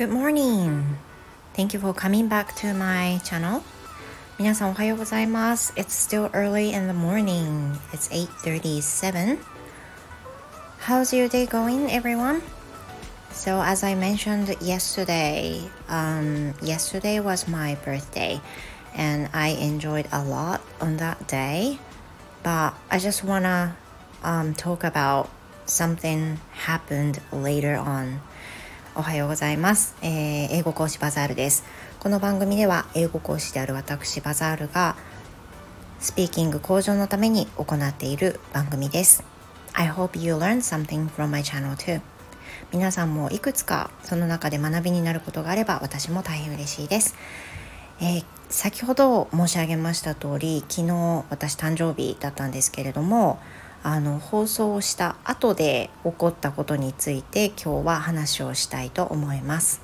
Good morning. Thank you for coming back to my channel. 皆さんおはようございます。It's still early in the morning. It's 8:37. How's your day going, everyone? So, as I mentioned yesterday, um, yesterday was my birthday, and I enjoyed a lot on that day. But I just wanna um, talk about something happened later on. おはようございます、えー、英語講師バザールです。この番組では英語講師である私バザールがスピーキング向上のために行っている番組です。I hope you learn something from my channel too. 皆さんもいくつかその中で学びになることがあれば私も大変嬉しいです、えー、先ほど申し上げました通り昨日私誕生日だったんですけれどもあの放送した後で起こったことについて今日は話をしたいと思います。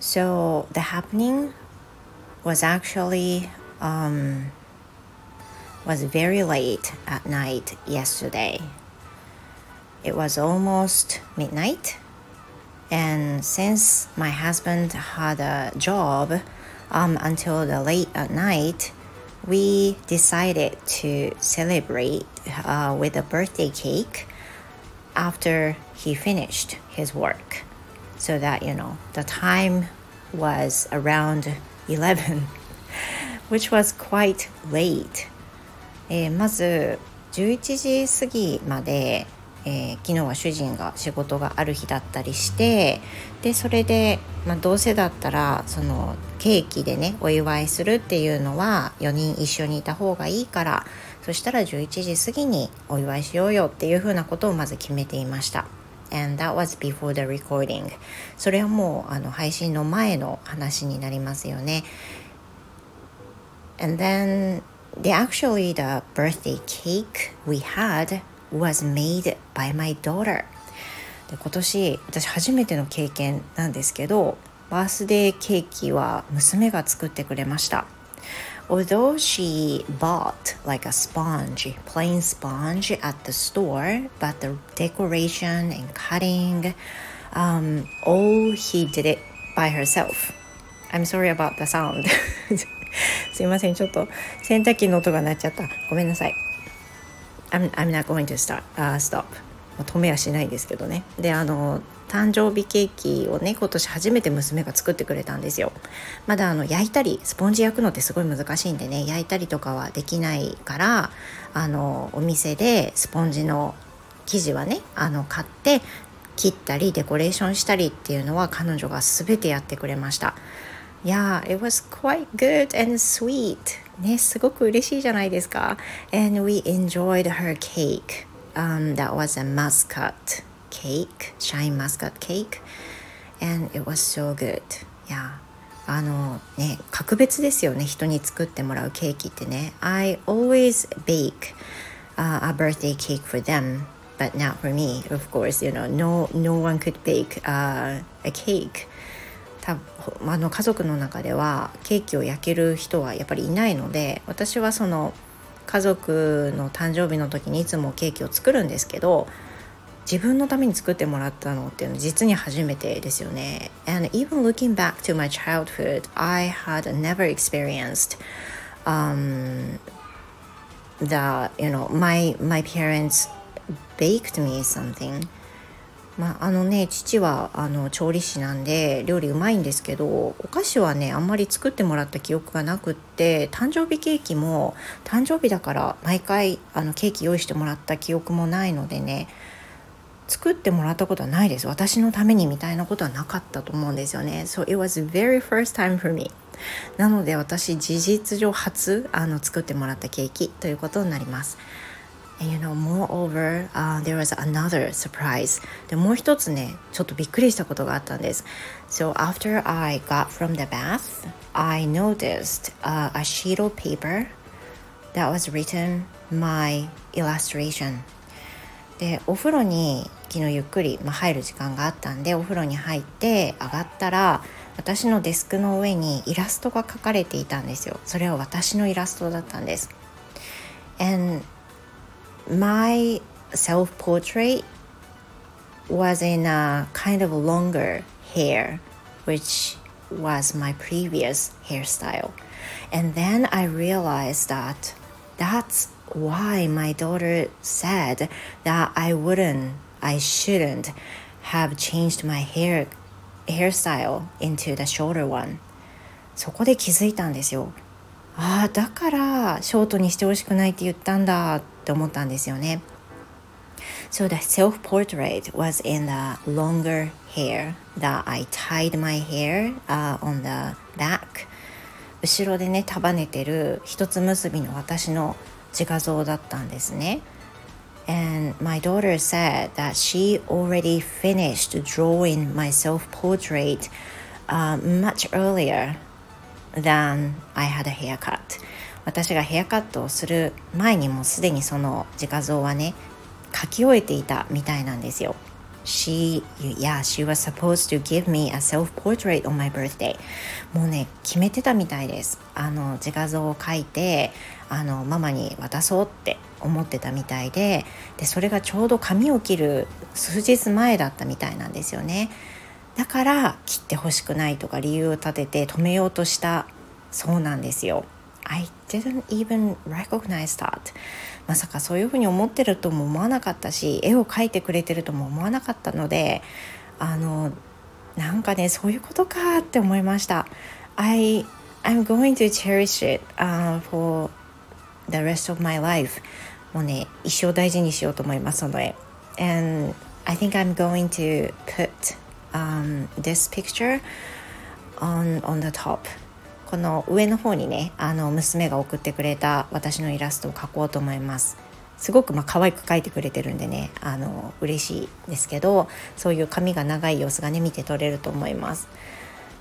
So the happening was actually um, was very late at night yesterday. It was almost midnight, and since my husband had a job um, until the late at night, we decided to celebrate uh, with a birthday cake after he finished his work so that you know the time was around 11 which was quite late、えー、まず11時過ぎまで えー、昨日は主人が仕事がある日だったりしてでそれで、まあ、どうせだったらそのケーキでねお祝いするっていうのは4人一緒にいた方がいいからそしたら11時過ぎにお祝いしようよっていうふうなことをまず決めていました。And that was before the recording. それはもうあの配信の前の話になりますよね。And then the actually the birthday cake we had was made by my daughter で今年私初めての経験なんですけどバースデーケーキは娘が作ってくれました Although she bought like a sponge, plain sponge at the store, but the decoration and cutting, um, all he did it by herself. I'm sorry about the sound. すいません、ちょっと洗濯機の音が鳴っちゃった。ごめんなさい。I'm, I'm not going to start,、uh, stop. 止めはしないですけどね。であの誕生日ケーキをね今年初めて娘が作ってくれたんですよ。まだあの焼いたりスポンジ焼くのってすごい難しいんでね焼いたりとかはできないからあのお店でスポンジの生地はねあの買って切ったりデコレーションしたりっていうのは彼女が全てやってくれました。Yeah, it was quite good and sweet ね、すごく嬉しいじゃないですか。And we enjoyed her cake. Um, that was a muscat cake, shine muscat cake. And it was so good. Yeah. あのね、格別ですよね、人に作ってもらうケーキってね。I always bake、uh, a birthday cake for them, but not for me. Of course, you know, no, no one could bake、uh, a cake. 多分あの家族の中ではケーキを焼ける人はやっぱりいないので私はその家族の誕生日の時にいつもケーキを作るんですけど自分のために作ってもらったのっていうのは実に初めてですよね。And even looking back to my childhood, I had never experienced um, that you know my my parents baked me something まあ、あのね父はあの調理師なんで料理うまいんですけどお菓子はねあんまり作ってもらった記憶がなくって誕生日ケーキも誕生日だから毎回あのケーキ用意してもらった記憶もないのでね作ってもらったことはないです。私のためにみたいなことはなかったと思うんですよね。So it was very first time for me. なので私事実上初あの作ってもらったケーキということになります。And you know, moreover, uh, there was another surprise. でもう一つね、ちょっとびっくりしたことがあったんです。So after I got from the bath, I noticed、uh, a sheet of paper that was written my illustration. で、お風呂に昨日ゆっくり、まあ、入る時間があったんで、お風呂に入って上がったら、私のデスクの上にイラストが描かれていたんですよ。それは私のイラストだったんです。and my self portrait was in a kind of longer hair, which was my previous hairstyle. And then I realized that that's why my daughter said that I wouldn't, I shouldn't have changed my hair hairstyle into the shorter one. そこで気づいたんですよ。ああ、だからショートにしてほしくないって言ったんだっ て思ったんですよね。So the self-portrait was in the longer hair that I tied my hair、uh, on the back 後ろでね束ねてる一つ結びの私の自画像だったんですね And my daughter said that she already finished drawing my self-portrait、uh, much earlier than I had a haircut 私がヘアカットをする前にもすでにその自画像はね書き終えていたみたいなんですよ。She, yeah, she was supposed to give me a self-portrait on my birthday. もうね、決めてたみたいです。あの、自画像を描いて、あの、ママに渡そうって思ってたみたいで、で、それがちょうど髪を切る数日前だったみたいなんですよね。だから、切ってほしくないとか理由を立てて止めようとしたそうなんですよ。I didn't even recognize that. まさかそういうふうに思ってるとも思わなかったし絵を描いてくれてるとも思わなかったのであのなんかねそういうことかって思いました。I, I'm going to cherish it、uh, for the rest of my life もうね一生大事にしようと思いますその絵 and I think I'm going to put、um, this picture on, on the top この上の方にねあの娘が送ってくれた私のイラストを描こうと思いますすごくまあ可愛く描いてくれてるんでねあの嬉しいですけどそういう髪が長い様子がね見て取れると思います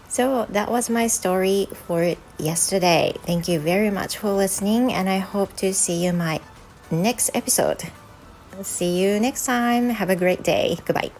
So that was my story for yesterday. Thank you very much for listening, and I hope to see you my next episode. See you next time. Have a great day. Goodbye.